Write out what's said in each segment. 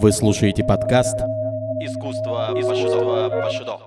Вы слушаете подкаст Искусство, искусство Пашидо.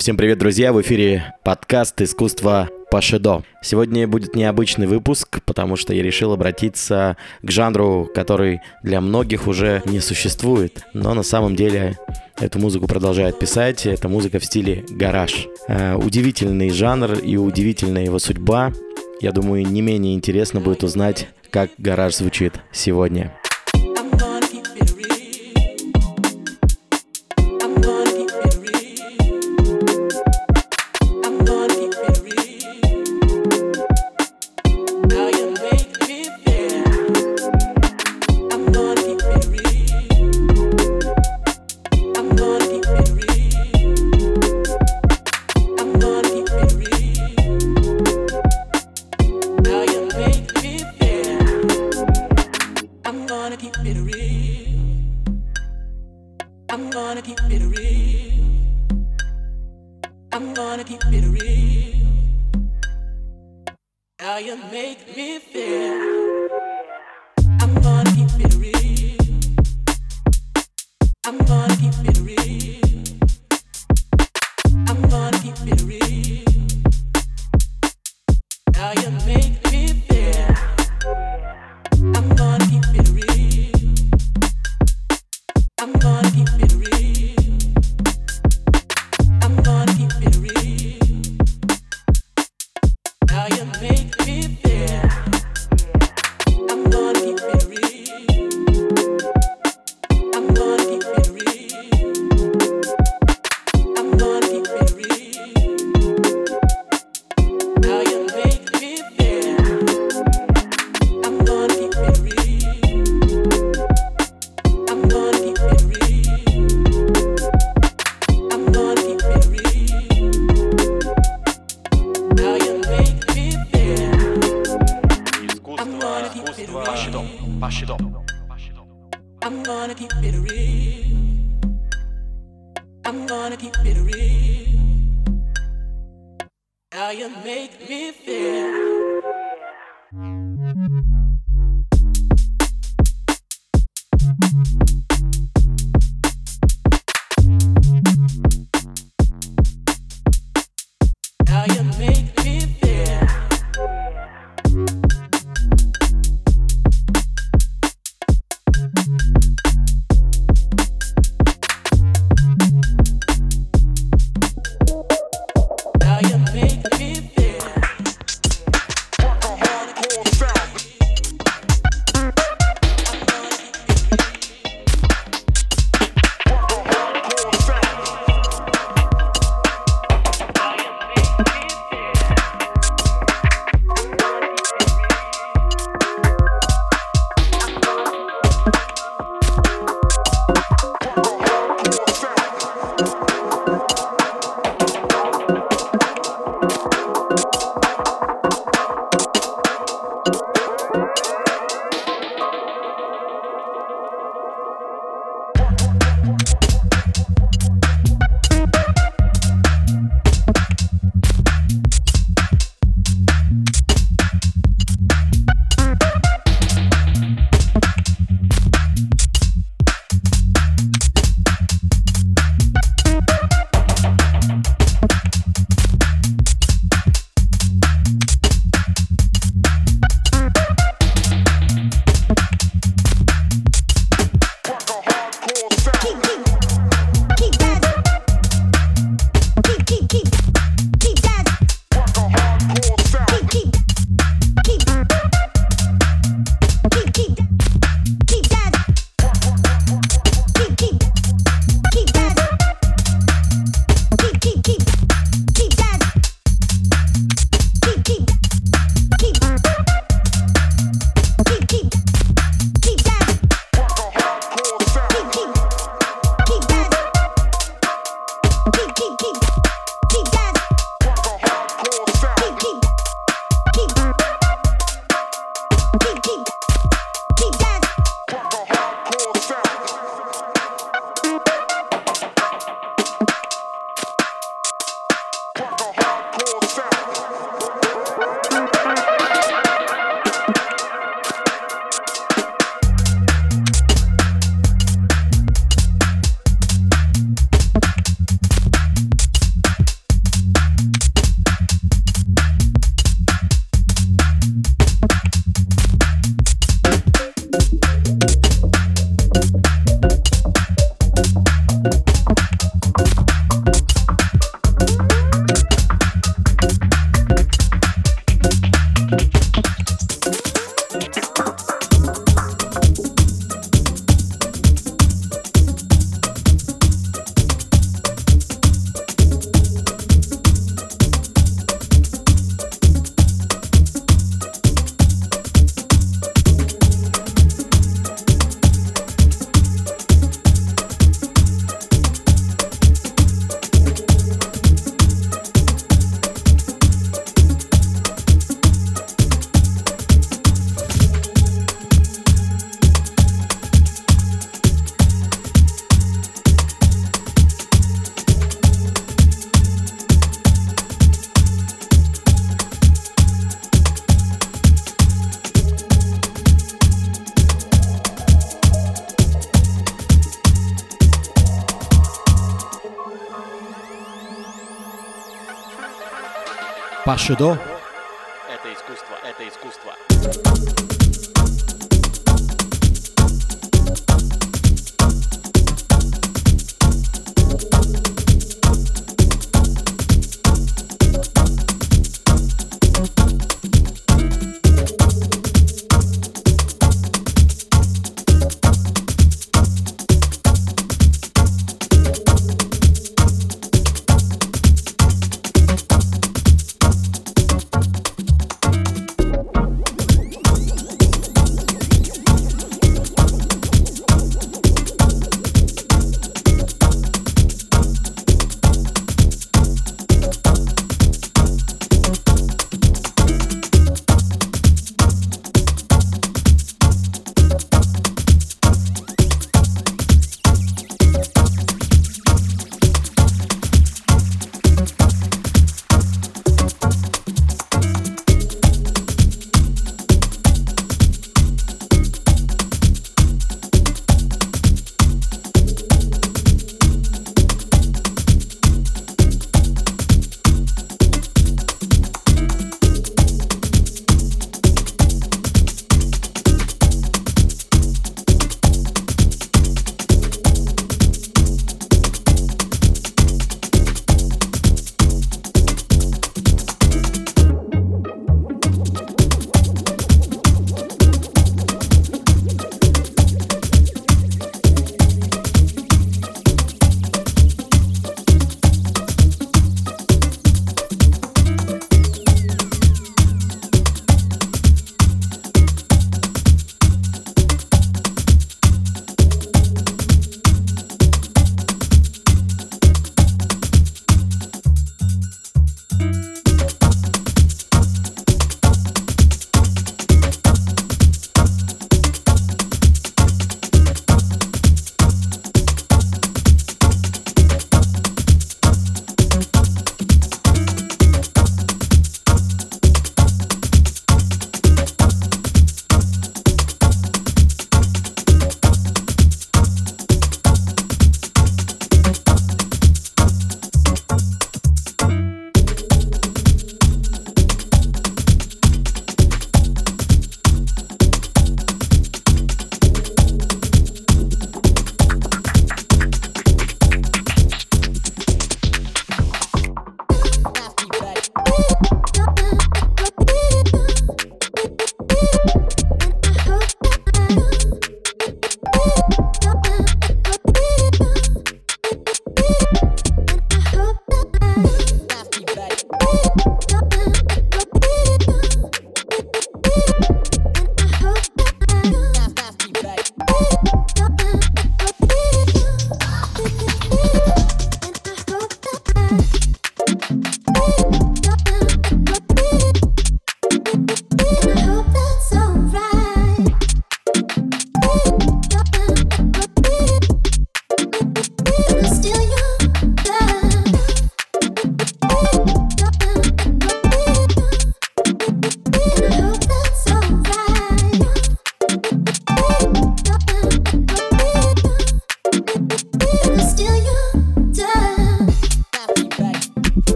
Всем привет, друзья! В эфире подкаст «Искусство Пашидо». Сегодня будет необычный выпуск, потому что я решил обратиться к жанру, который для многих уже не существует, но на самом деле эту музыку продолжают писать. Это музыка в стиле гараж. Э, удивительный жанр и удивительная его судьба. Я думаю, не менее интересно будет узнать, как гараж звучит сегодня. Gonna keep it real. I'm gonna keep it real. I'm gonna keep it real. How you make me feel. Пашидо. Это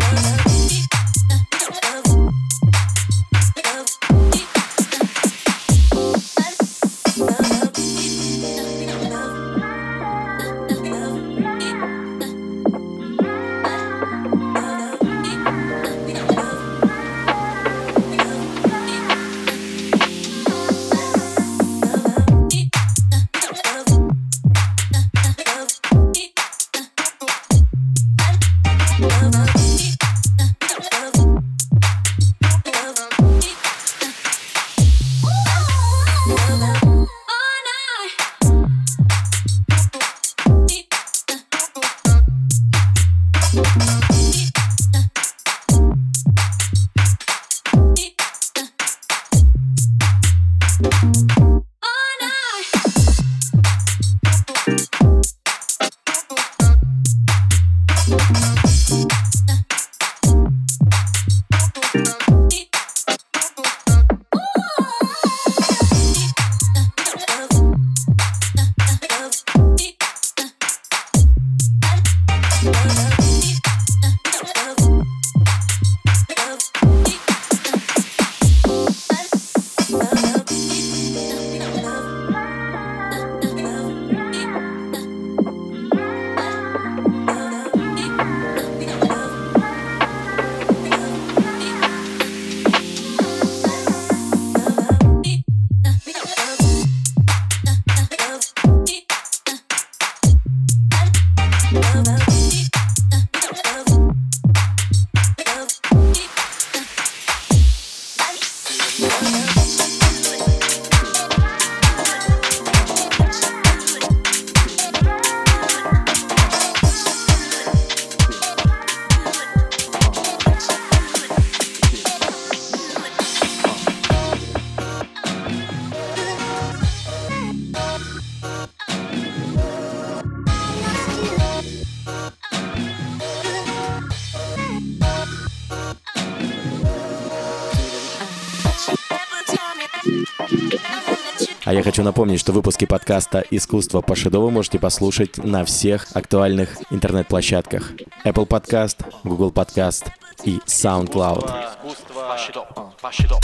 Yeah. А я хочу напомнить, что выпуски подкаста «Искусство по Шедо» вы можете послушать на всех актуальных интернет-площадках. Apple Podcast, Google Podcast и SoundCloud. Искусство по Шидо.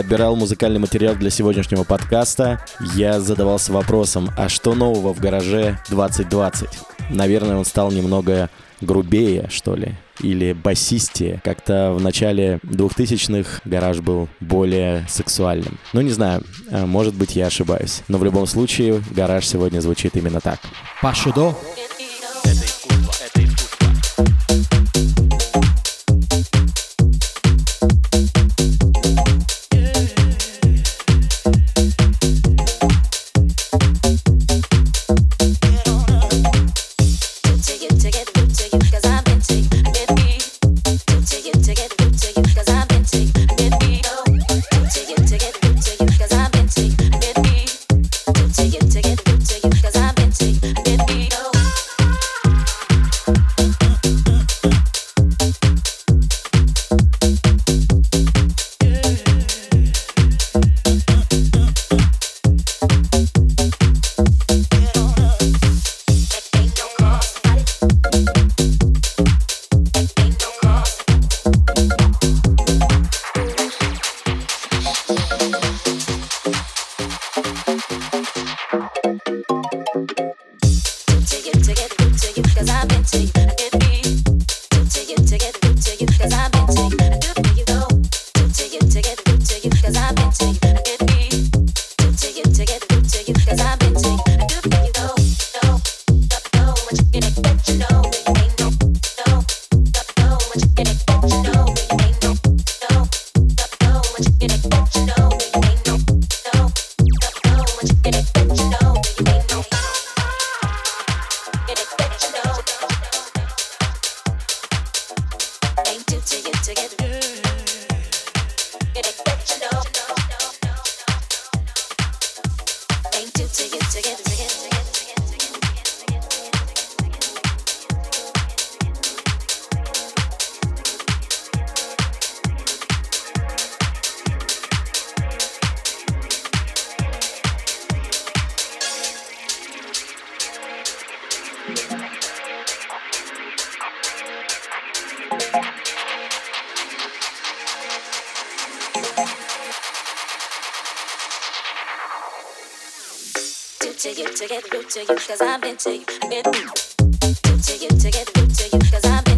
Отбирал музыкальный материал для сегодняшнего подкаста, я задавался вопросом, а что нового в гараже 2020? Наверное, он стал немного грубее, что ли, или басистее. Как-то в начале 2000-х гараж был более сексуальным. Ну, не знаю, а, может быть, я ошибаюсь. Но в любом случае, гараж сегодня звучит именно так. Пашидо. Это to you to get root to you, cause I've been to you. I've been to you to get root to you, cause I've been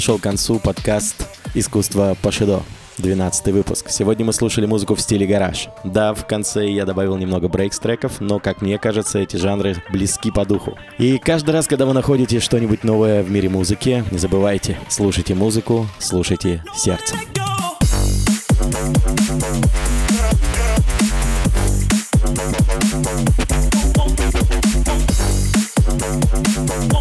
подошел к концу подкаст «Искусство Пашидо». 12 выпуск. Сегодня мы слушали музыку в стиле гараж. Да, в конце я добавил немного брейкс-треков, но, как мне кажется, эти жанры близки по духу. И каждый раз, когда вы находите что-нибудь новое в мире музыки, не забывайте, слушайте музыку, слушайте сердце. Это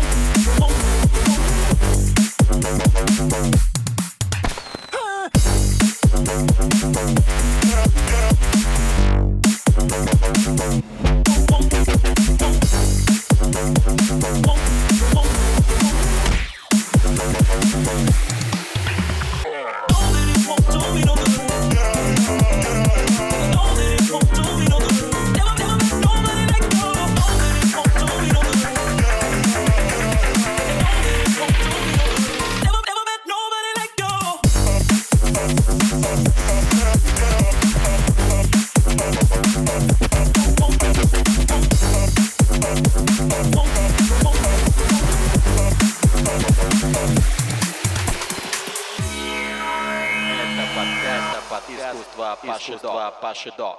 подкаст, подкаст искусства Пашидо.